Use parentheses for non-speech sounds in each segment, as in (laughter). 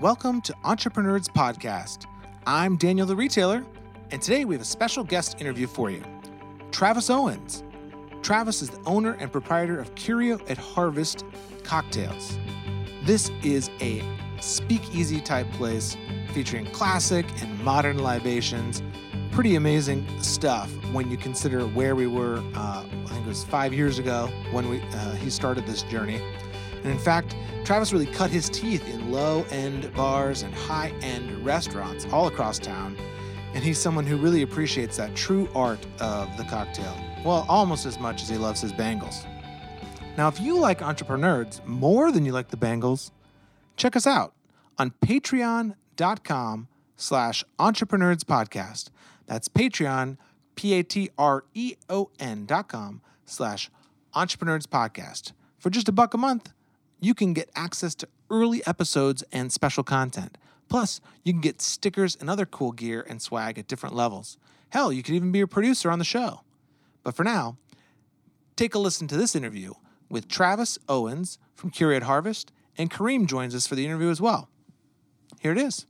Welcome to Entrepreneurs Podcast. I'm Daniel the Retailer, and today we have a special guest interview for you Travis Owens. Travis is the owner and proprietor of Curio at Harvest Cocktails. This is a speakeasy type place featuring classic and modern libations. Pretty amazing stuff when you consider where we were, uh, I think it was five years ago when we, uh, he started this journey. And in fact, Travis really cut his teeth in low end bars and high end restaurants all across town. And he's someone who really appreciates that true art of the cocktail. Well, almost as much as he loves his Bengals. Now, if you like entrepreneurs more than you like the Bengals, check us out on patreon.com slash entrepreneurs podcast. That's Patreon, P-A-T-R-E-O-N dot com slash entrepreneurs podcast. For just a buck a month, you can get access to early episodes and special content. Plus, you can get stickers and other cool gear and swag at different levels. Hell, you could even be a producer on the show. But for now, take a listen to this interview with Travis Owens from Curio at Harvest, and Kareem joins us for the interview as well. Here it is.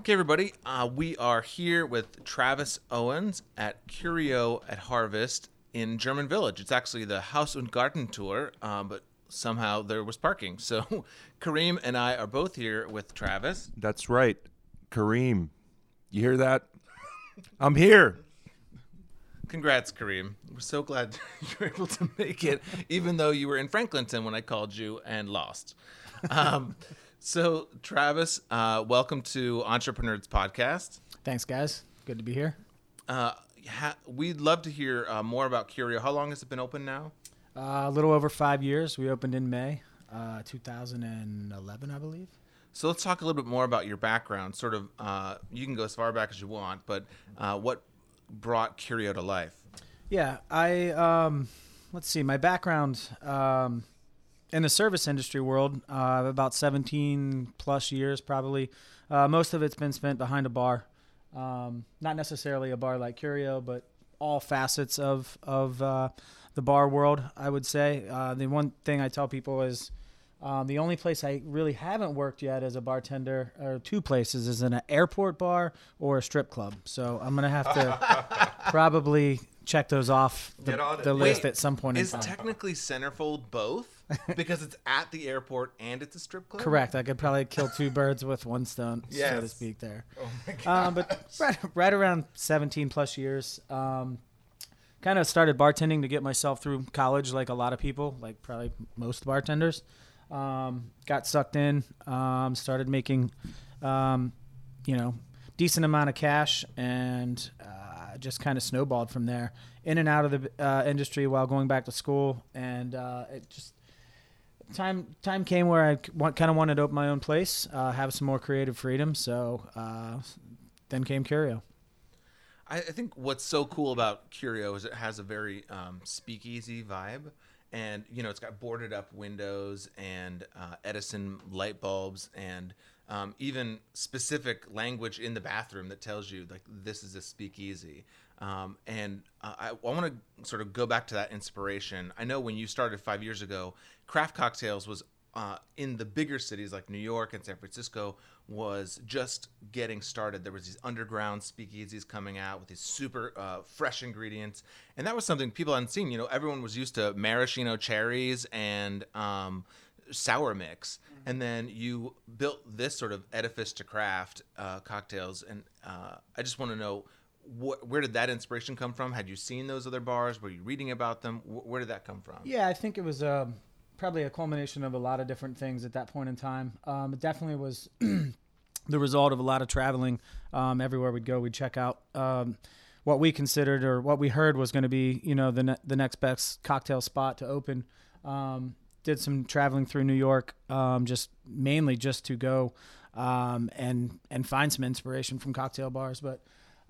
Okay, everybody, uh, we are here with Travis Owens at Curio at Harvest in German Village. It's actually the Haus und Garten tour, um, but somehow there was parking. So (laughs) Kareem and I are both here with Travis. That's right. Kareem. You hear that? (laughs) I'm here. Congrats, Kareem. We're so glad (laughs) you were able to make it, even though you were in Franklinton when I called you and lost. Um, so, Travis, uh, welcome to Entrepreneurs Podcast. Thanks, guys. Good to be here. Uh, ha- we'd love to hear uh, more about Curio. How long has it been open now? Uh, a little over five years. We opened in May, uh, 2011, I believe. So let's talk a little bit more about your background. Sort of, uh, you can go as far back as you want, but uh, what brought Curio to life? Yeah, I um, let's see. My background um, in the service industry world, uh, about 17 plus years, probably. Uh, most of it's been spent behind a bar. Um, not necessarily a bar like Curio, but all facets of of uh, the bar world. I would say uh, the one thing I tell people is um, the only place I really haven't worked yet as a bartender, or two places, is in an airport bar or a strip club. So I'm gonna have to (laughs) probably check those off the, Get on it. the list Wait, at some point in Is technically Centerfold both? (laughs) because it's at the airport and it's a strip club? Correct. I could probably kill two birds with one stone, so to Yes. speak. There. Oh my God. Um, but right, right around 17 plus years, um, kind of started bartending to get myself through college, like a lot of people, like probably most bartenders. Um, got sucked in, um, started making, um, you know, decent amount of cash, and uh, just kind of snowballed from there. In and out of the uh, industry while going back to school, and uh, it just time time came where I kind of wanted to open my own place, uh, have some more creative freedom. So uh, then came Curio. I, I think what's so cool about Curio is it has a very um, speakeasy vibe. And, you know, it's got boarded up windows and uh, Edison light bulbs and um, even specific language in the bathroom that tells you, like, this is a speakeasy. Um, and uh, I, I want to sort of go back to that inspiration. I know when you started five years ago, craft cocktails was uh, in the bigger cities like New York and San Francisco was just getting started. There was these underground speakeasies coming out with these super uh, fresh ingredients, and that was something people hadn't seen. You know, everyone was used to maraschino cherries and um, sour mix, and then you built this sort of edifice to craft uh, cocktails. And uh, I just want to know. Wh- where did that inspiration come from? Had you seen those other bars? Were you reading about them? Wh- where did that come from? Yeah, I think it was um, probably a culmination of a lot of different things at that point in time. Um, it definitely was (clears throat) the result of a lot of traveling. Um, everywhere we'd go, we'd check out um, what we considered or what we heard was going to be, you know, the ne- the next best cocktail spot to open. Um, did some traveling through New York, um, just mainly just to go um, and and find some inspiration from cocktail bars, but.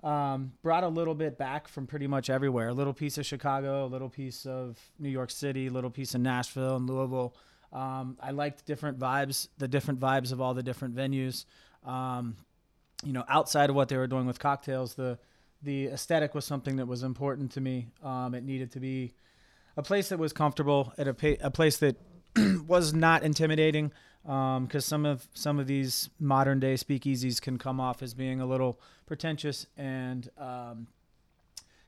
Um, brought a little bit back from pretty much everywhere. A little piece of Chicago, a little piece of New York City, a little piece of Nashville and Louisville. Um, I liked different vibes, the different vibes of all the different venues. Um, you know, outside of what they were doing with cocktails, the the aesthetic was something that was important to me. Um, it needed to be a place that was comfortable, at a, pa- a place that (clears throat) was not intimidating because some of some of these modern day speakeasies can come off as being a little pretentious and um,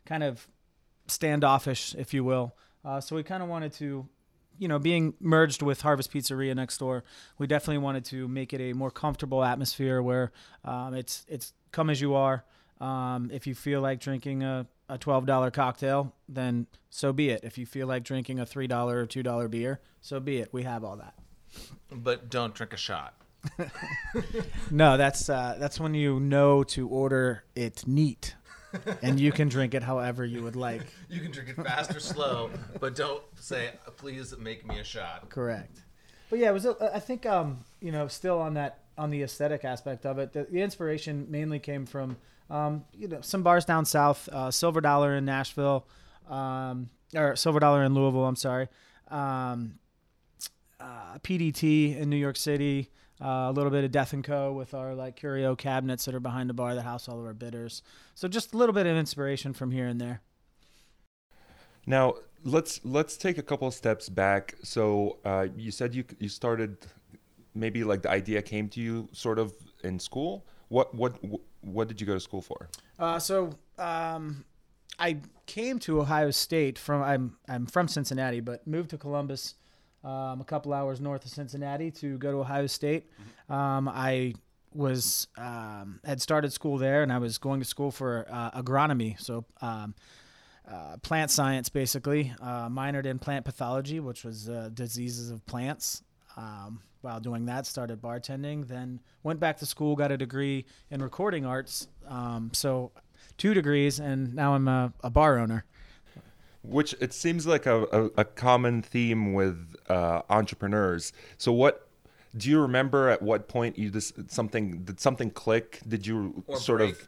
kind of standoffish, if you will. Uh, so we kind of wanted to, you know, being merged with Harvest Pizzeria next door, we definitely wanted to make it a more comfortable atmosphere where um, it's it's come as you are. Um, if you feel like drinking a, a twelve dollar cocktail, then so be it. If you feel like drinking a three dollar or two dollar beer, so be it. We have all that. But don't drink a shot. (laughs) No, that's uh, that's when you know to order it neat, and you can drink it however you would like. (laughs) You can drink it fast or slow, but don't say, "Please make me a shot." Correct. But yeah, it was. a- I think um, you know, still on that on the aesthetic aspect of it, the, the inspiration mainly came from um, you know some bars down south, uh, Silver Dollar in Nashville, um, or Silver Dollar in Louisville. I'm sorry, um, uh, PDT in New York City. Uh, a little bit of Death and Co. with our like curio cabinets that are behind the bar that house all of our bitters. So just a little bit of inspiration from here and there. Now let's let's take a couple of steps back. So uh, you said you you started maybe like the idea came to you sort of in school. What what what did you go to school for? Uh, so um, I came to Ohio State from I'm I'm from Cincinnati, but moved to Columbus, um, a couple hours north of Cincinnati, to go to Ohio State. Um, I was um, had started school there, and I was going to school for uh, agronomy, so um, uh, plant science basically. Uh, minored in plant pathology, which was uh, diseases of plants. Um, while doing that, started bartending. Then went back to school, got a degree in recording arts. Um, so two degrees, and now I'm a, a bar owner. Which it seems like a, a, a common theme with uh, entrepreneurs. So what do you remember at what point you just something did something click? Did you Or sort break. of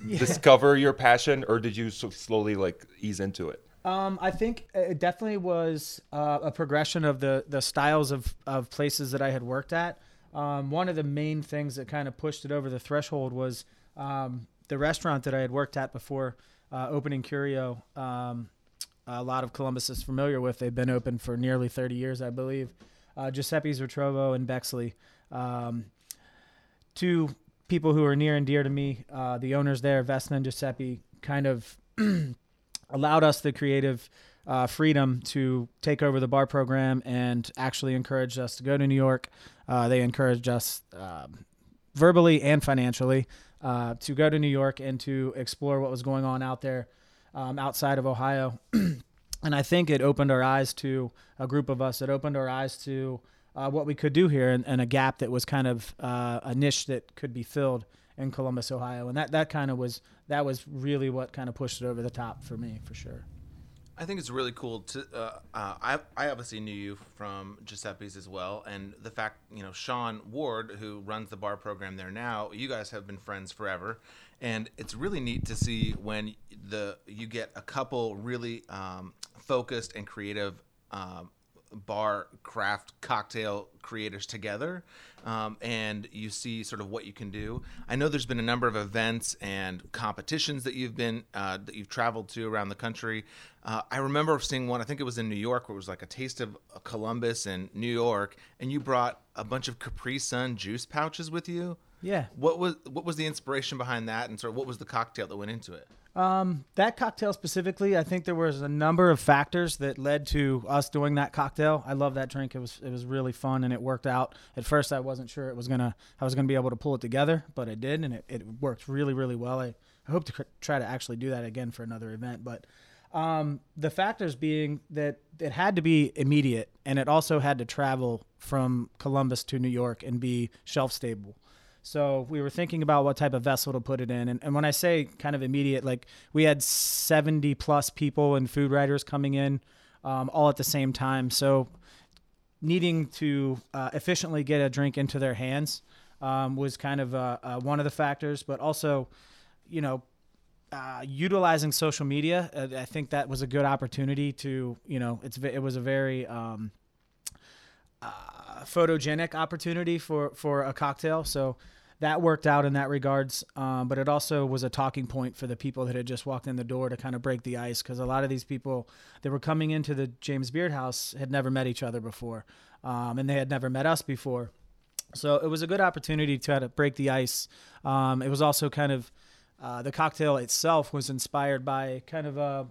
(laughs) discover your passion, or did you so slowly like ease into it? Um, I think it definitely was uh, a progression of the the styles of of places that I had worked at. Um, one of the main things that kind of pushed it over the threshold was um, the restaurant that I had worked at before uh, opening Curio. A lot of Columbus is familiar with. They've been open for nearly 30 years, I believe. Uh, Giuseppe's Ritrovo and Bexley. Um, two people who are near and dear to me, uh, the owners there, Vesna and Giuseppe, kind of (clears throat) allowed us the creative uh, freedom to take over the bar program and actually encouraged us to go to New York. Uh, they encouraged us um, verbally and financially uh, to go to New York and to explore what was going on out there um, outside of Ohio. (clears throat) and I think it opened our eyes to a group of us. It opened our eyes to uh, what we could do here and, and a gap that was kind of uh, a niche that could be filled in Columbus, Ohio. And that, that kind of was that was really what kind of pushed it over the top for me, for sure. I think it's really cool to. Uh, uh, I I obviously knew you from Giuseppe's as well, and the fact you know Sean Ward, who runs the bar program there now, you guys have been friends forever, and it's really neat to see when the you get a couple really um, focused and creative. Um, bar craft cocktail creators together um, and you see sort of what you can do i know there's been a number of events and competitions that you've been uh, that you've traveled to around the country uh, i remember seeing one i think it was in new york where it was like a taste of columbus and new york and you brought a bunch of capri sun juice pouches with you Yeah. what was what was the inspiration behind that and sort of what was the cocktail that went into it Um, that cocktail specifically, I think there was a number of factors that led to us doing that cocktail. I love that drink. It was it was really fun and it worked out. At first, I wasn't sure it was gonna I was gonna be able to pull it together, but it did and it, it worked really really well. I, I hope to cr- try to actually do that again for another event, but. Um, the factors being that it had to be immediate and it also had to travel from Columbus to New York and be shelf stable. So we were thinking about what type of vessel to put it in. And, and when I say kind of immediate, like we had 70 plus people and food writers coming in um, all at the same time. So needing to uh, efficiently get a drink into their hands um, was kind of uh, uh, one of the factors, but also, you know, uh, utilizing social media. Uh, I think that was a good opportunity to, you know, it's it was a very um, uh, photogenic opportunity for for a cocktail. So that worked out in that regards. Um, but it also was a talking point for the people that had just walked in the door to kind of break the ice because a lot of these people that were coming into the James Beard House had never met each other before, um, and they had never met us before. So it was a good opportunity to, to break the ice. Um, it was also kind of uh, the cocktail itself was inspired by kind of uh,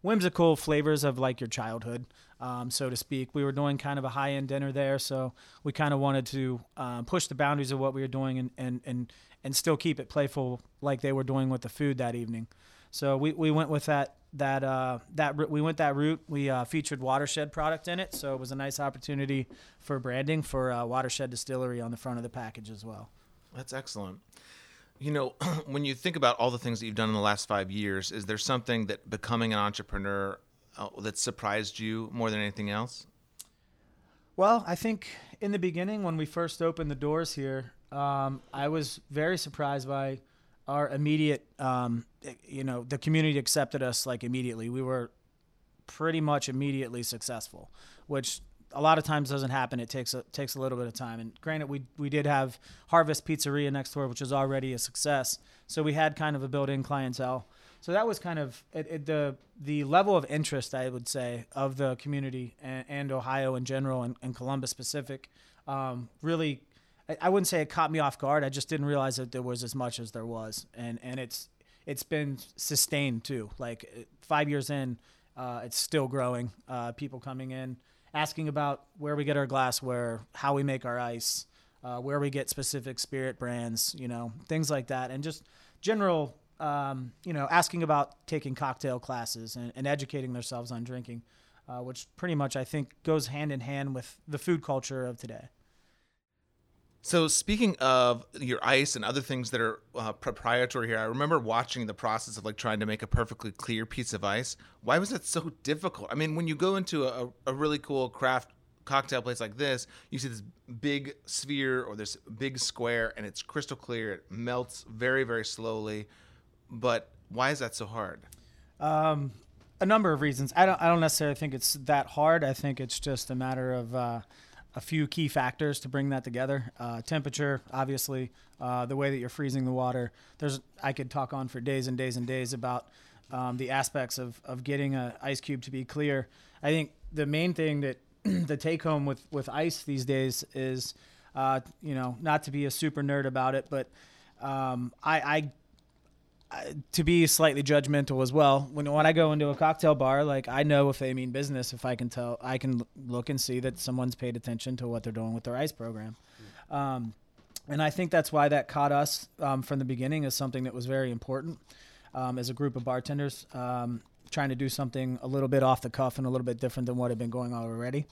whimsical flavors of like your childhood um, so to speak. We were doing kind of a high end dinner there, so we kind of wanted to um, push the boundaries of what we were doing and, and, and, and still keep it playful like they were doing with the food that evening. So we, we went with that that uh, that we went that route. We uh, featured Watershed product in it, so it was a nice opportunity for branding for uh, Watershed Distillery on the front of the package as well. That's excellent. You know, (clears throat) when you think about all the things that you've done in the last five years, is there something that becoming an entrepreneur uh, that surprised you more than anything else? Well, I think in the beginning when we first opened the doors here, um, I was very surprised by our immediate, um, you know, the community accepted us like immediately. We were pretty much immediately successful, which a lot of times doesn't happen. It takes a, takes a little bit of time. And granted, we we did have Harvest Pizzeria next door, which was already a success. So we had kind of a built-in clientele so that was kind of it, it, the the level of interest I would say of the community and, and Ohio in general and, and Columbus specific um, really I, I, wouldn't say it caught me off guard. I just didn't realize that there was as much as there was. And and it's it's been sustained too. Like five years in uh, it's still growing uh, people coming in asking about where we get our glassware how we make our ice uh, where we get specific spirit brands you know things like that. And just general um, you know, asking about taking cocktail classes and, and educating themselves on drinking, uh, which pretty much I think goes hand in hand with the food culture of today. So, speaking of your ice and other things that are uh, proprietary here, I remember watching the process of like trying to make a perfectly clear piece of ice. Why was that so difficult? I mean, when you go into a, a really cool craft cocktail place like this, you see this big sphere or this big square, and it's crystal clear. It melts very, very slowly but why is that so hard? Um, a number of reasons. I don't. I don't necessarily think it's that hard. I think it's just a matter of uh, a few key factors to bring that together. Uh, temperature, obviously, uh, the way that you're freezing the water. There's. I could talk on for days and days and days about um, the aspects of of getting an ice cube to be clear. I think the main thing that (clears throat) the take home with with ice these days is, uh, you know, not to be a super nerd about it, but um, I, I to be slightly judgmental as well. When when I go into a cocktail bar, like I know if they mean business, if I can tell, I can look and see that someone's paid attention to what they're doing with their ice program. Um, and I think that's why that caught us um, from the beginning as something that was very important um, as a group of bartenders, um, trying to do something a little bit off the cuff and a little bit different than what had been going on already.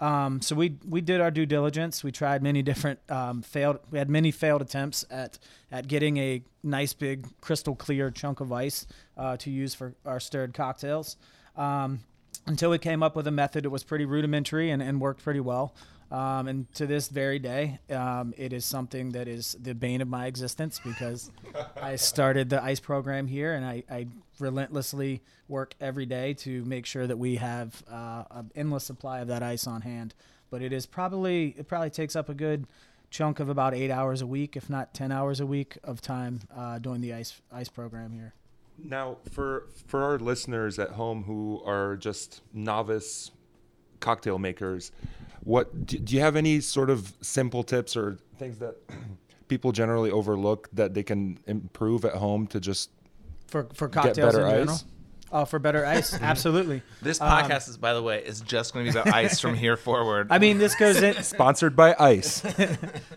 Um, so we we did our due diligence. We tried many different um, failed. We had many failed attempts at at getting a nice big crystal clear chunk of ice uh, to use for our stirred cocktails. Um, until we came up with a method that was pretty rudimentary and, and worked pretty well. Um, and to this very day, um, it is something that is the bane of my existence because I started the ICE program here and I, I, relentlessly work every day to make sure that we have uh, an endless supply of that ice on hand. But it is probably, it probably takes up a good chunk of about eight hours a week, if not 10 hours a week of time uh, doing the ICE, ICE program here. Now, for for our listeners at home who are just novice cocktail makers, what do, do you have any sort of simple tips or things that (clears throat) people generally overlook that they can improve at home to just for for cocktails in general? Ice? Oh, for better ice, (laughs) absolutely. This um, podcast um, is, by the way, is just going to be about ice from here forward. I mean, this goes in (laughs) sponsored by Ice. (laughs)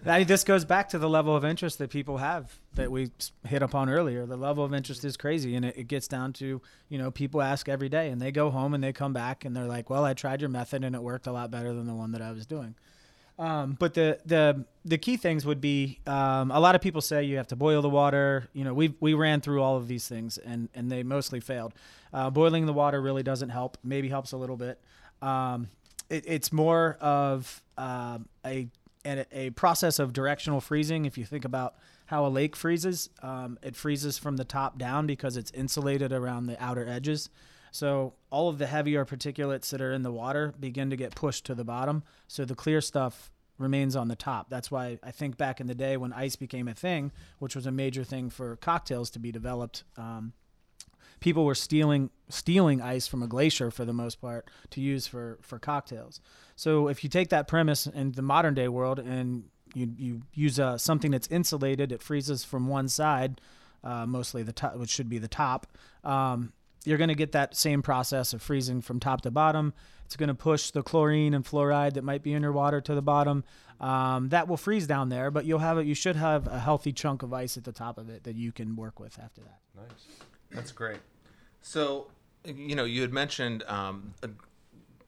I mean, this goes back to the level of interest that people have that we hit upon earlier. The level of interest is crazy, and it, it gets down to you know people ask every day, and they go home and they come back and they're like, "Well, I tried your method and it worked a lot better than the one that I was doing." Um, but the the the key things would be um, a lot of people say you have to boil the water. You know, we we ran through all of these things and and they mostly failed. Uh, boiling the water really doesn't help. Maybe helps a little bit. Um, it, it's more of uh, a, a, a process of directional freezing. If you think about how a lake freezes, um, it freezes from the top down because it's insulated around the outer edges. So all of the heavier particulates that are in the water begin to get pushed to the bottom. So the clear stuff remains on the top. That's why I think back in the day when ice became a thing, which was a major thing for cocktails to be developed. Um, people were stealing stealing ice from a glacier for the most part to use for for cocktails. So if you take that premise in the modern day world and you you use uh, something that's insulated, it freezes from one side, uh, mostly the top, which should be the top. Um, you're going to get that same process of freezing from top to bottom. It's going to push the chlorine and fluoride that might be in your water to the bottom. Um, that will freeze down there, but you'll have it. You should have a healthy chunk of ice at the top of it that you can work with after that. Nice. That's great. So, you know, you had mentioned, um, a,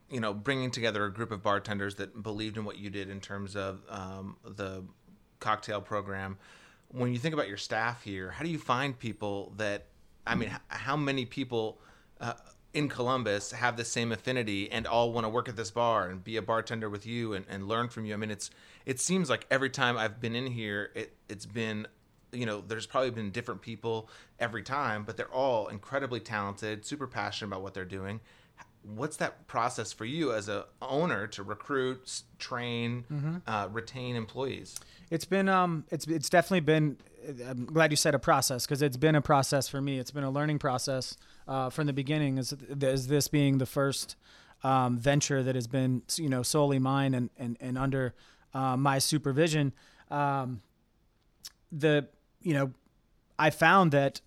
you know, bringing together a group of bartenders that believed in what you did in terms of um, the cocktail program. When you think about your staff here, how do you find people that? I mean, h- how many people uh, in Columbus have the same affinity and all want to work at this bar and be a bartender with you and, and learn from you? I mean, it's it seems like every time I've been in here, it it's been you know, there's probably been different people every time, but they're all incredibly talented, super passionate about what they're doing. What's that process for you as a owner to recruit, train, uh, retain employees? It's been um it's it's definitely been I'm glad you said a process because it's been a process for me. It's been a learning process uh, from the beginning. Is as this being the first um, venture that has been you know solely mine and and and under uh, my supervision. Um, the you know I found that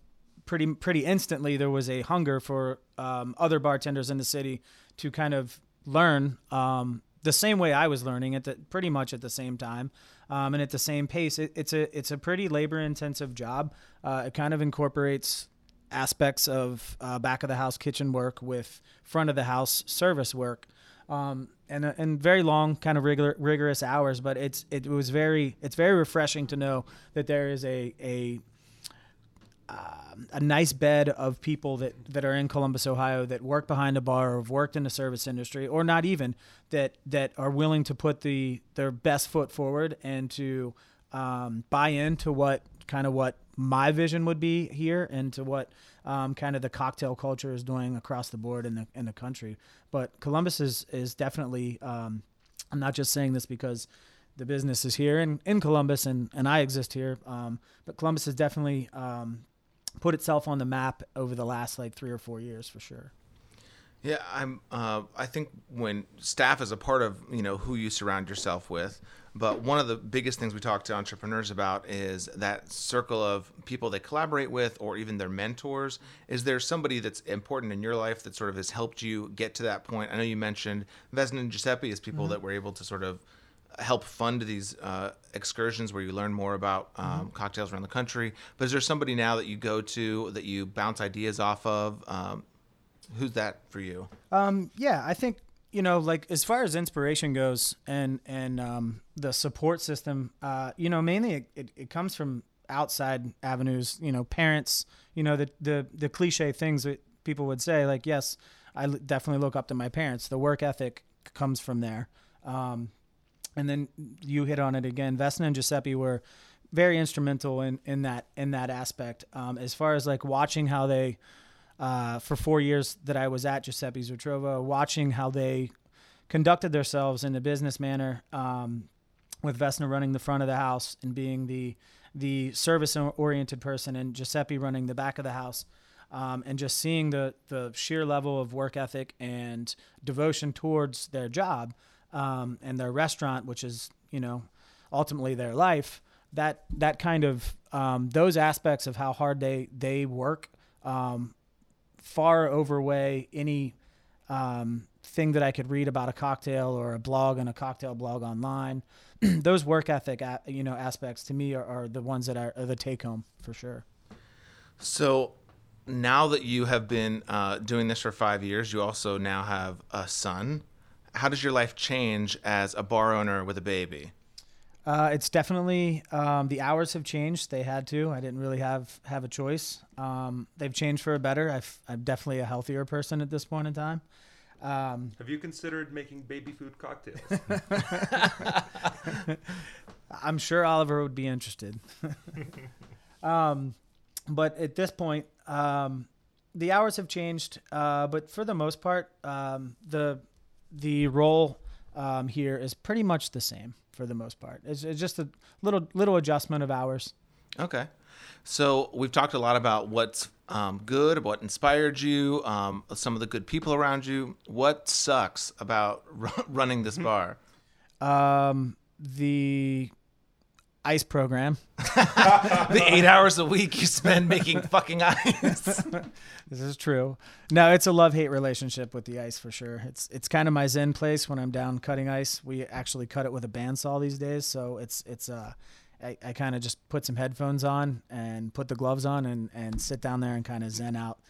pretty pretty instantly there was a hunger for um, other bartenders in the city to kind of learn um, the same way I was learning at the, pretty much at the same time um, and at the same pace. It, it's a it's a pretty labor intensive job. Uh, it kind of incorporates aspects of uh, back of the house kitchen work with front of the house service work. Um, and, uh, and very long, kind of rigor, rigorous hours, but it's it was very it's very refreshing to know that there is a a um, a nice bed of people that, that are in Columbus, Ohio, that work behind a bar or have worked in the service industry, or not even that that are willing to put the their best foot forward and to um, buy into what kind of what my vision would be here and to what um, kind of the cocktail culture is doing across the board in the in the country. But Columbus is is definitely. Um, I'm not just saying this because the business is here in, in Columbus and, and I exist here. Um, but Columbus has definitely um, put itself on the map over the last like three or four years for sure. Yeah, I'm. Uh, I think when staff is a part of you know who you surround yourself with, but one of the biggest things we talk to entrepreneurs about is that circle of people they collaborate with, or even their mentors. Is there somebody that's important in your life that sort of has helped you get to that point? I know you mentioned Vesna and Giuseppe as people that were able to sort of help fund these uh, excursions where you learn more about um, cocktails around the country. But is there somebody now that you go to that you bounce ideas off of? Um, who's that for you? Um, yeah, I think you know, like as far as inspiration goes, and and um, the support system, uh, you know, mainly it, it, it comes from outside avenues. You know, parents. You know, the the the cliche things that people would say, like, yes, I definitely look up to my parents. The work ethic comes from there. Um, and then you hit on it again. Vesna and Giuseppe were very instrumental in, in that in that aspect. Um, as far as like watching how they, uh, for four years that I was at Giuseppe's Ritrovo, watching how they conducted themselves in a business manner, um, with Vesna running the front of the house and being the the service oriented person, and Giuseppe running the back of the house. Um, and just seeing the the sheer level of work ethic and devotion towards their job um, and their restaurant, which is you know ultimately their life. That that kind of um, those aspects of how hard they they work um, far overweigh any um, thing that I could read about a cocktail or a blog and a cocktail blog online. (clears throat) those work ethic you know aspects to me are, are the ones that are, are the take home for sure. So now that you have been uh, doing this for five years, you also now have a son. How does your life change as a bar owner with a baby? Uh, it's definitely um, the hours have changed. They had to. I didn't really have have a choice. Um, they've changed for a better. I've, I'm definitely a healthier person at this point in time. Um, Have you considered making baby food cocktails? (laughs) I'm sure Oliver would be interested. (laughs) um, but at this point, um, the hours have changed. Uh, but for the most part, um, the the role um, here is pretty much the same for the most part. It's, it's just a little little adjustment of hours. Okay. So we've talked a lot about what's um, good, what inspired you, um, some of the good people around you. What sucks about (laughs) running this (laughs) bar? Um, the ice program. (laughs) the eight hours a week you spend making fucking ice. (laughs) this is true. No, it's a love hate relationship with the ice for sure. It's it's kind of my zen place when I'm down cutting ice. We actually cut it with a bandsaw these days, so it's it's uh I, I kind of just put some headphones on and put the gloves on and, and sit down there and kind of zen out.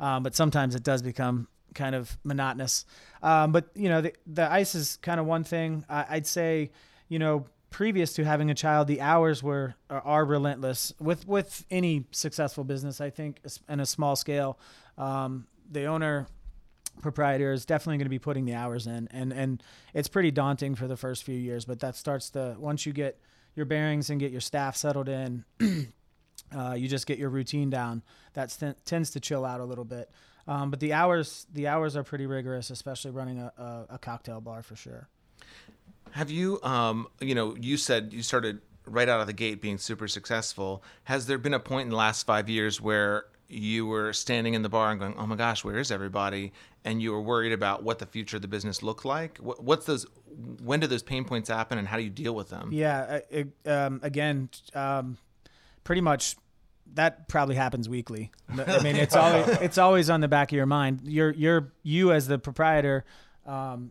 Um, but sometimes it does become kind of monotonous. Um, but you know, the, the ice is kind of one thing. I, I'd say, you know, previous to having a child, the hours were are, relentless with with any successful business. I think, in a small scale, um, the owner proprietor is definitely going to be putting the hours in, and and it's pretty daunting for the first few years. But that starts to once you get your bearings and get your staff settled in, (clears throat) uh, you just get your routine down. That st- tends to chill out a little bit. Um, but the hours the hours are pretty rigorous, especially running a, a, a cocktail bar for sure. Have you, um, you know, you said you started right out of the gate being super successful. Has there been a point in the last five years where you were standing in the bar and going, "Oh my gosh, where is everybody?" and you were worried about what the future of the business looked like? What's those? When do those pain points happen, and how do you deal with them? Yeah, um, again, um, pretty much that probably happens weekly. I mean, it's always it's always on the back of your mind. You're you're you as the proprietor. Um,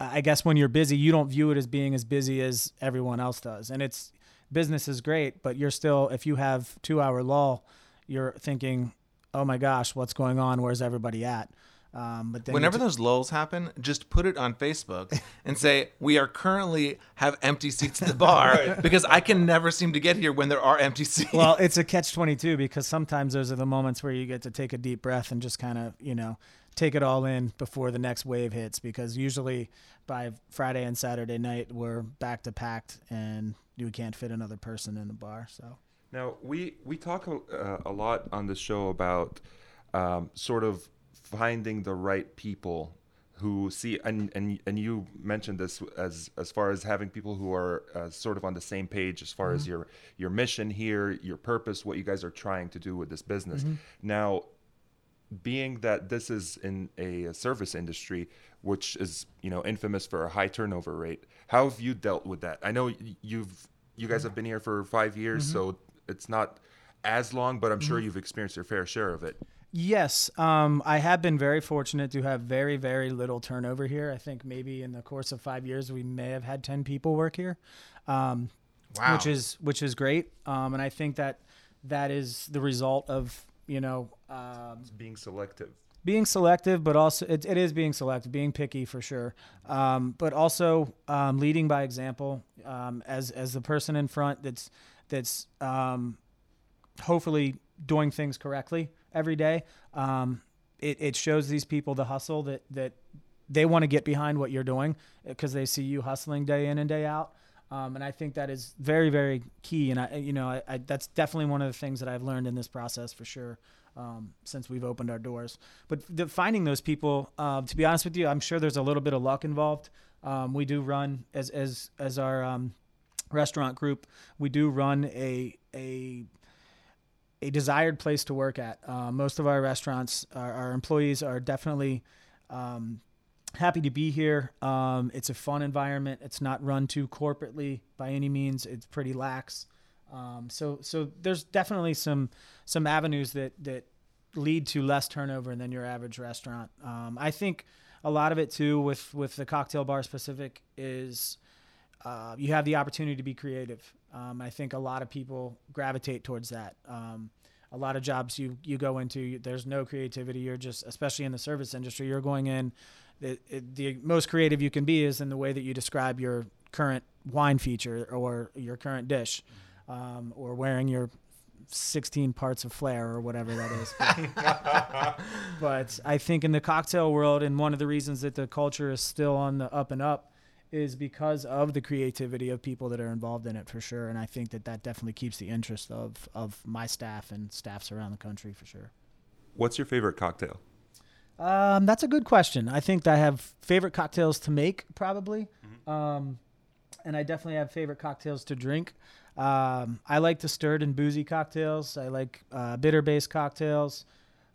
I guess when you're busy, you don't view it as being as busy as everyone else does. And it's business is great, but you're still if you have two hour lull, you're thinking, oh my gosh, what's going on? Where's everybody at? Um, but whenever t- those lulls happen, just put it on Facebook (laughs) and say we are currently have empty seats at the bar right. because I can never seem to get here when there are empty seats. Well, it's a catch twenty two because sometimes those are the moments where you get to take a deep breath and just kind of you know take it all in before the next wave hits because usually by Friday and Saturday night we're back to packed and you can't fit another person in the bar. So now we we talk a, uh, a lot on the show about um, sort of finding the right people who see and and and you mentioned this as as far as having people who are uh, sort of on the same page as far mm-hmm. as your your mission here, your purpose, what you guys are trying to do with this business. Mm-hmm. Now, being that this is in a service industry, which is you know infamous for a high turnover rate, how have you dealt with that? I know you've you guys have been here for five years, mm-hmm. so it's not as long, but I'm sure mm-hmm. you've experienced your fair share of it. Yes, um, I have been very fortunate to have very, very little turnover here. I think maybe in the course of five years, we may have had ten people work here, um, wow. which is which is great. Um, and I think that that is the result of you know um, being selective. Being selective but also it, it is being selective being picky for sure. Um, but also um, leading by example um, as as the person in front that's that's um, hopefully doing things correctly every day um, it, it shows these people the hustle that that they want to get behind what you're doing because they see you hustling day in and day out um, and I think that is very, very key. And I, you know, I, I, that's definitely one of the things that I've learned in this process for sure. Um, since we've opened our doors, but the, finding those people, uh, to be honest with you, I'm sure there's a little bit of luck involved. Um, we do run as as as our um, restaurant group, we do run a a a desired place to work at. Uh, most of our restaurants, our, our employees are definitely um, happy to be here. Um, it's a fun environment. It's not run too corporately by any means. It's pretty lax. Um, so so there's definitely some some avenues that that lead to less turnover than your average restaurant. Um, I think a lot of it too with with the cocktail bar specific is uh, you have the opportunity to be creative. Um, I think a lot of people gravitate towards that. Um, a lot of jobs you you go into, there's no creativity. You're just, especially in the service industry, you're going in the, the most creative you can be is in the way that you describe your current wine feature or your current dish, um, or wearing your 16 parts of flair or whatever that is. (laughs) but I think in the cocktail world, and one of the reasons that the culture is still on the up and up is because of the creativity of people that are involved in it for sure. And I think that that definitely keeps the interest of, of my staff and staffs around the country for sure. What's your favorite cocktail? Um, that's a good question. I think I have favorite cocktails to make, probably, um, and I definitely have favorite cocktails to drink. Um, I like the stirred and boozy cocktails. I like uh, bitter-based cocktails.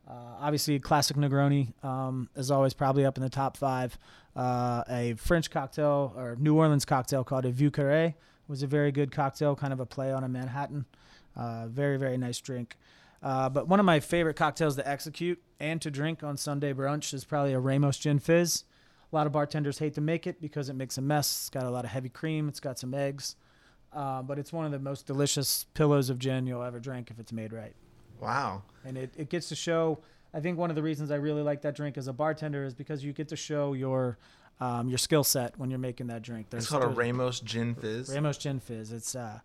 Uh, obviously, classic Negroni um, is always probably up in the top five. Uh, a French cocktail or New Orleans cocktail called a Vieux Carré was a very good cocktail, kind of a play on a Manhattan. Uh, very, very nice drink. Uh, but one of my favorite cocktails to execute and to drink on Sunday brunch is probably a Ramos Gin Fizz. A lot of bartenders hate to make it because it makes a mess. It's got a lot of heavy cream. It's got some eggs. Uh, but it's one of the most delicious pillows of gin you'll ever drink if it's made right. Wow. And it, it gets to show. I think one of the reasons I really like that drink as a bartender is because you get to show your um, your skill set when you're making that drink. It's called a Ramos Gin Fizz. Ramos Gin Fizz. It's uh,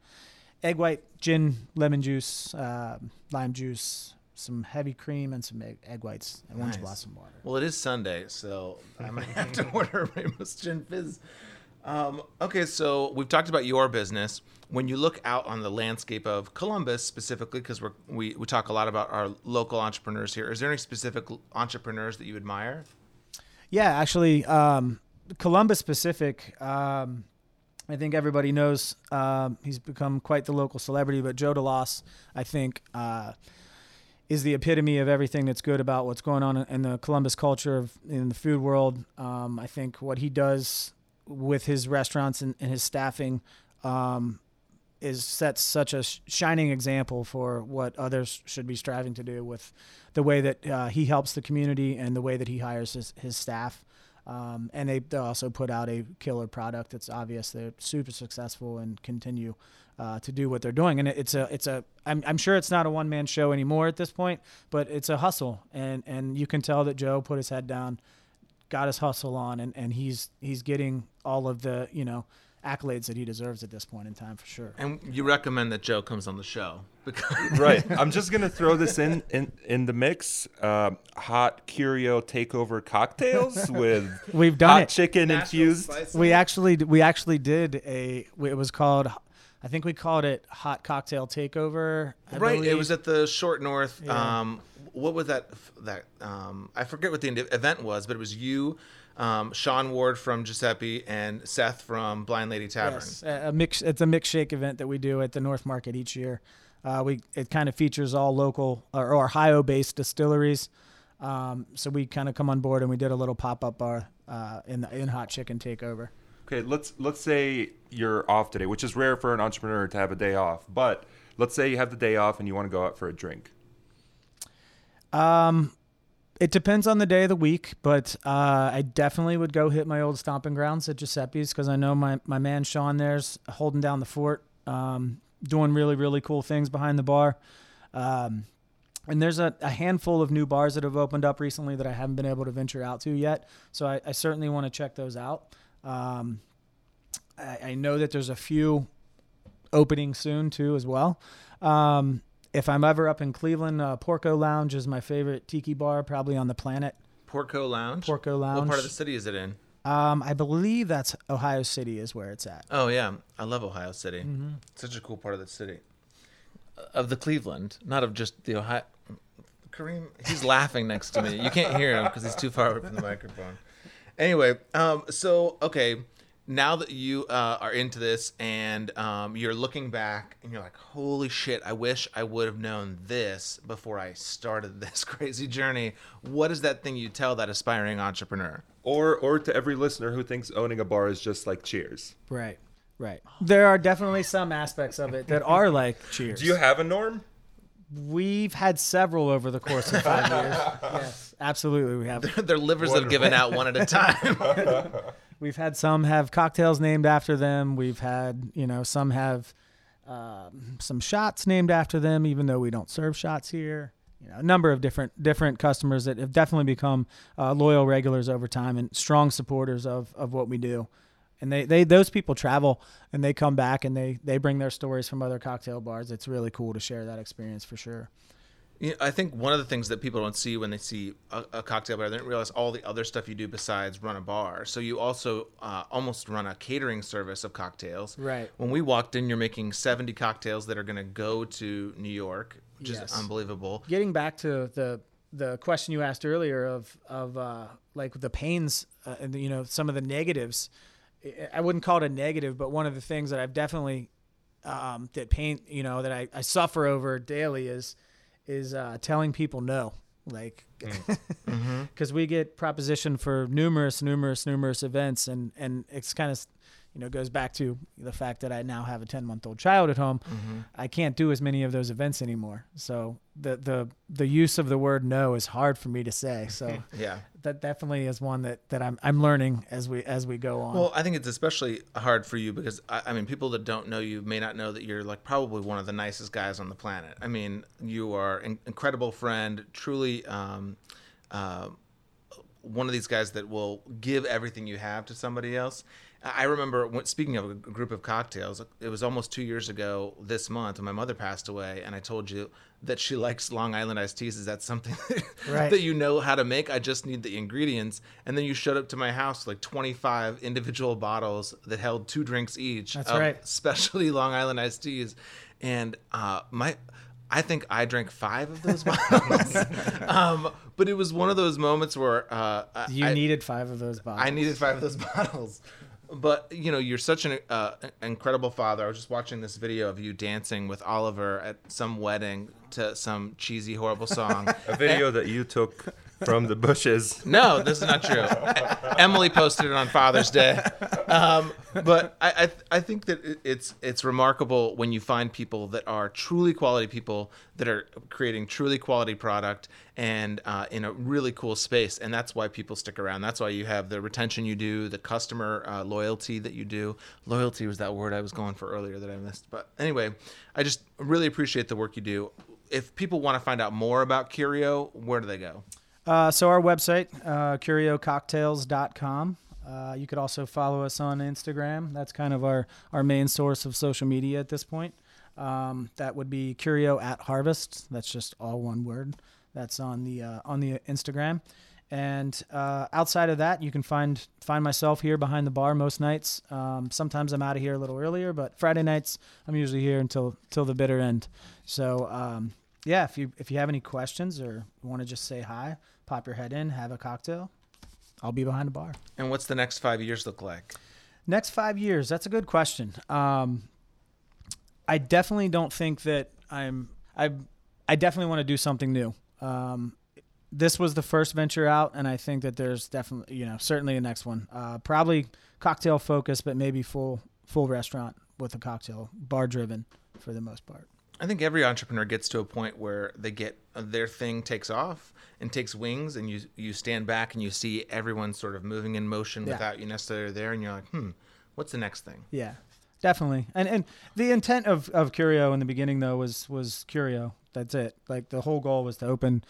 egg white, gin, lemon juice, uh, lime juice, some heavy cream, and some egg, egg whites and orange Nice. blossom water. Well, it is Sunday, so I might (laughs) have to (laughs) order Ramos Gin Fizz. Um, okay, so we've talked about your business. When you look out on the landscape of Columbus specifically, because we we talk a lot about our local entrepreneurs here, is there any specific entrepreneurs that you admire? Yeah, actually, um, Columbus specific. Um, I think everybody knows um, he's become quite the local celebrity, but Joe DeLoss, I think, uh, is the epitome of everything that's good about what's going on in the Columbus culture of, in the food world. Um, I think what he does with his restaurants and, and his staffing um, is sets such a shining example for what others should be striving to do with the way that uh, he helps the community and the way that he hires his, his staff. Um, and they, they also put out a killer product. It's obvious they're super successful and continue uh, to do what they're doing. And it, it's a it's a I'm, I'm sure it's not a one man show anymore at this point, but it's a hustle. And and you can tell that Joe put his head down, got his hustle on, and, and he's he's getting all of the you know accolades that he deserves at this point in time for sure. And you recommend that Joe comes on the show because (laughs) right. (laughs) I'm just gonna throw this in in, in the mix. Uh, hot Curio takeover cocktails (laughs) with We've done hot it. chicken infused. We actually we actually did a it was called I think we called it hot cocktail takeover. I right. It was at the Short North. Yeah. Um, what was that? That um, I forget what the event was, but it was you, um, Sean Ward from Giuseppe, and Seth from Blind Lady Tavern. Yes, a a mix. It's a mix shake event that we do at the North Market each year. Uh, we it kind of features all local or, or Ohio-based distilleries. Um, so we kind of come on board and we did a little pop-up bar uh, in the in Hot Chicken Takeover. Okay, let's let's say you're off today, which is rare for an entrepreneur to have a day off. But let's say you have the day off and you want to go out for a drink. Um, it depends on the day of the week, but uh, I definitely would go hit my old stomping grounds at Giuseppe's because I know my, my man Sean there's holding down the fort, um, doing really, really cool things behind the bar. Um, and there's a, a handful of new bars that have opened up recently that I haven't been able to venture out to yet. So I, I certainly want to check those out. Um, I, I know that there's a few opening soon too as well. Um, if I'm ever up in Cleveland, uh, Porco Lounge is my favorite tiki bar, probably on the planet. Porco Lounge. Porco Lounge. What part of the city is it in? Um, I believe that's Ohio City is where it's at. Oh yeah, I love Ohio City. Mm-hmm. Such a cool part of the city. Of the Cleveland, not of just the Ohio. Kareem, he's (laughs) laughing next to me. You can't hear him because he's too far away from the microphone. Anyway, um, so okay, now that you uh, are into this and um, you're looking back and you're like, holy shit, I wish I would have known this before I started (laughs) this crazy journey. What is that thing you tell that aspiring entrepreneur? Or or to every listener who thinks owning a bar is just like Cheers. Right, right. There are definitely some aspects of it that are like (laughs) Cheers. Do you have a norm? We've had several over the course of five years. (laughs) Yes, absolutely, we have. Their livers have given out one at a time. We've had some have cocktails named after them. We've had, you know, some have um, some shots named after them, even though we don't serve shots here. You know, a number of different different customers that have definitely become uh, loyal regulars over time and strong supporters of of what we do. And they, they those people travel and they come back and they they bring their stories from other cocktail bars. It's really cool to share that experience for sure. You know, I think one of the things that people don't see when they see a, a cocktail bar, they don't realize all the other stuff you do besides run a bar. So you also uh, almost run a catering service of cocktails. Right. When we walked in, you're making 70 cocktails that are going to go to New York, which Yes. is unbelievable. getting back to the the question you asked earlier of of uh, like the pains uh, and you know some of the negatives. I- I wouldn't call it a negative, but one of the things that I've definitely um, that pain you know that I, I suffer over daily is is uh, telling people no. Like, (laughs) (laughs) because we get proposition for numerous, numerous, numerous events, and and it's kind of, you know, goes back to the fact that I now have a ten month old child at home. I can't do as many of those events anymore. So the the the use of the word no is hard for me to say. So (laughs) Yeah. that definitely is one that that I'm I'm learning as we as we go on. Well, I think it's especially hard for you because I, I mean, people that don't know you may not know that you're like probably one of the nicest guys on the planet. I mean, you are an incredible friend, truly. Um, uh, one of these guys that will give everything you have to somebody else. I remember when, speaking of a group of cocktails, it was almost two years ago this month when my mother passed away, and I told you that she likes Long Island iced teas. Is that something (laughs) Right. that you know how to make? I just need the ingredients. And then you showed up to my house like 25 individual bottles that held two drinks each That's of right. (laughs) specialty Long Island iced teas. And uh, my, I think I drank five of those (laughs) bottles. um, but it was one of those moments where uh, you I, needed five of those bottles. I needed five of those (laughs) bottles. But you know, you're such an uh, incredible father. I was just watching this video of you dancing with Oliver at some wedding to some cheesy, horrible song. (laughs) A video that you took from the bushes. No, this is not true. Emily posted it on Father's Day. Um, but I, I, I think that it- it's it's remarkable when you find people that are truly quality people that are creating truly quality product and uh, in a really cool space, and that's why people stick around. That's why you have the retention you do, the customer uh, loyalty that you do. Loyalty was that word I was going for earlier that I missed. But anyway, I just really appreciate the work you do. If people want to find out more about Curio, where do they go? Uh, so our website, uh, curiococktails.com. Uh, you could also follow us on Instagram. That's kind of our, our main source of social media at this point. Um, that would be Curio at Harvest. That's just all one word. That's on the uh, on the Instagram. And uh, outside of that, you can find find myself here behind the bar most nights. Um, sometimes I'm out of here a little earlier, but Friday nights I'm usually here until till the bitter end. So um, yeah, if you if you have any questions or want to just say hi, pop your head in, have a cocktail. I'll be behind the bar. And what's the next five years look like? Next five years, that's a good question. Um, I definitely don't think that I'm. I I definitely want to do something new. Um, this was the first venture out, and I think that there's definitely, you know, certainly a next one. Uh, probably cocktail focused, but maybe full full restaurant with a cocktail bar driven for the most part. I think every entrepreneur gets to a point where they get their thing takes off and takes wings, and you you stand back and you see everyone sort of moving in motion Yeah. without you necessarily there, and you're like, hmm, what's the next thing? Yeah, definitely. And and the intent of of Curio in the beginning though was was Curio. That's it. Like the whole goal was to open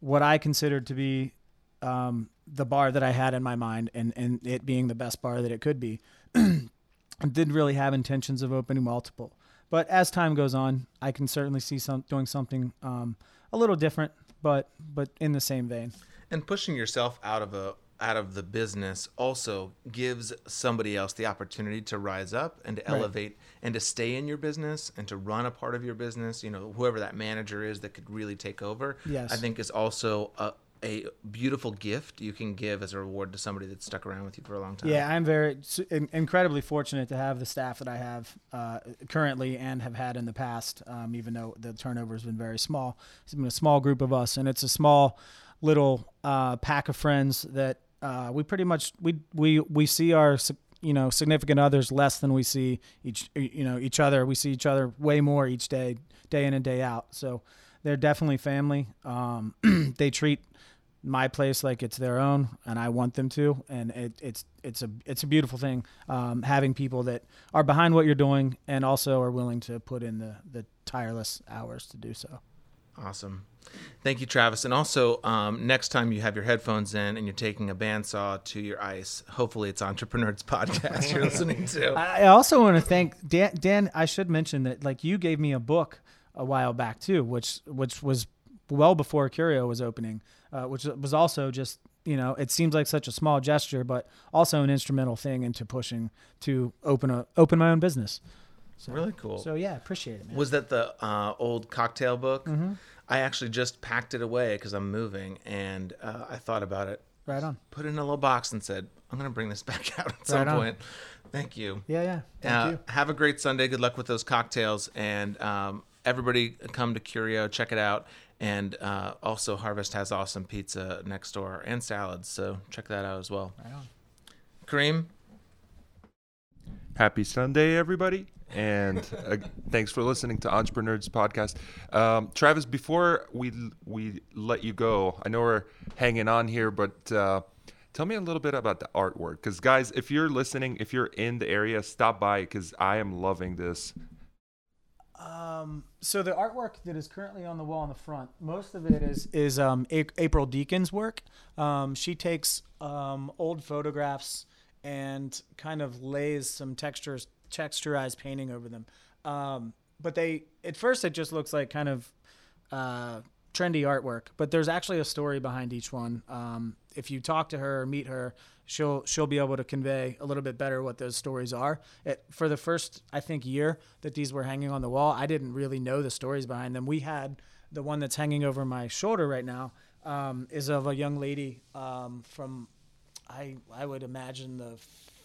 what I considered to be um, the bar that I had in my mind, and and it being the best bar that it could be. I (clears throat) didn't really have intentions of opening multiple, but as time goes on, I can certainly see some doing something um, a little different, but but in the same vein. And pushing yourself out of a out of the business also gives somebody else the opportunity to rise up and to Right. elevate and to stay in your business and to run a part of your business. You know, whoever that manager is that could really take over. Yes. I think is also a a beautiful gift you can give as a reward to somebody that's stuck around with you for a long time. Yeah, I'm very in- incredibly fortunate to have the staff that I have uh, currently and have had in the past. Um, even though the turnover has been very small, it's been a small group of us, and it's a small little uh, pack of friends that uh, we pretty much we we we see our you know significant others less than we see each you know each other. We see each other way more each day, day in and day out. So they're definitely family. Um, (clears throat) they treat my place like it's their own, and I want them to. And it, it's it's a it's a beautiful thing um, having people that are behind what you're doing and also are willing to put in the the tireless hours to do so. Awesome. Thank you, Travis. And also, um, next time you have your headphones in and you're taking a bandsaw to your ice, hopefully it's Entrepreneurs (laughs) Podcast you're listening to. I I also want to thank Dan. Dan, I should mention that like you gave me a book a while back too, which which was well before Curio was opening, uh, which was also just you know it seems like such a small gesture, but also an instrumental thing into pushing to open a open my own business. So, Really cool. So yeah, appreciate it, man. Was that the uh, old cocktail book? Mm-hmm. I actually just packed it away because I'm moving, and uh, I thought about it. right on. Put it in a little box and said, "I'm going to bring this (laughs) back out at some Right on. point." Thank you. Yeah, yeah. Thank Uh, you. Have a great Sunday. Good luck with those cocktails, and um, everybody come to Curio, check it out. And uh, also, Harvest has awesome pizza next door and salads, so check that out as well. Right on. Kareem, Happy Sunday, everybody. And uh, thanks for listening to Entrepreneurs Podcast. Um, Travis, before we we let you go, I know we're hanging on here, but uh, tell me a little bit about the artwork. Because, guys, if you're listening, if you're in the area, stop by because I am loving this. Um, so the artwork that is currently on the wall in the front, most of it is is um, A- April Deacon's work. Um, she takes um, old photographs and kind of lays some textures, texturized painting over them. Um, but they, at first, it just looks like kind of uh, trendy artwork. But there's actually a story behind each one. Um, if you talk to her or meet her, she'll she'll be able to convey a little bit better what those stories are. It, for the first, I think, year that these were hanging on the wall, I didn't really know the stories behind them. We had the one that's hanging over my shoulder right now um, is of a young lady um, from I I would imagine the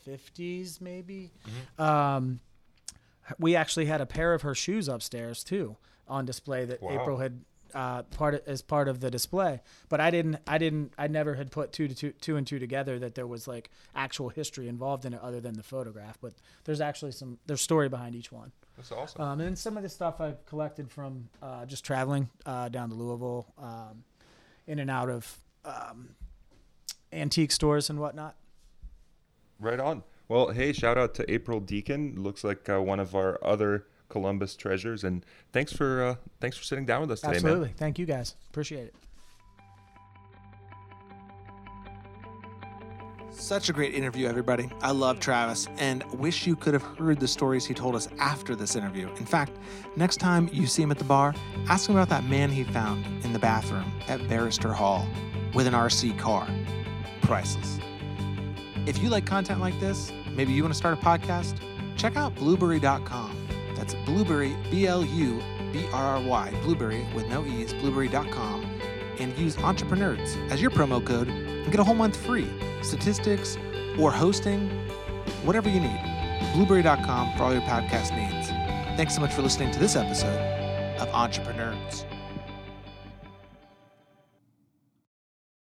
50s maybe. Um, we actually had a pair of her shoes upstairs too on display that Wow. April had uh, part of, as part of the display. But I didn't I didn't I never had put two to two two and two together that there was like actual history involved in it other than the photograph. But there's actually some there's story behind each one. That's awesome. Um, and then some of the stuff I've collected from uh, just traveling uh, down to Louisville, um, in and out of um, antique stores and whatnot. Right on. Well, hey, shout out to April Deacon. Looks like uh, one of our other Columbus treasures. And thanks for uh, thanks for sitting down with us today, man. Absolutely. Thank you guys. Appreciate it. Such a great interview, everybody. I love Travis and wish you could have heard the stories he told us after this interview. In fact, next time you see him at the bar, ask him about that man he found in the bathroom at Barrister Hall with an RC car. Priceless. If you like content like this, maybe you want to start a podcast, check out blubrry.com. That's Blubrry, B L U B R R Y, Blubrry with no E's, blubrry.com, and use entrepreneurs as your promo code and get a whole month free. Statistics or hosting, whatever you need. Blubrry.com for all your podcast needs. Thanks so much for listening to this episode of Entrepreneurs.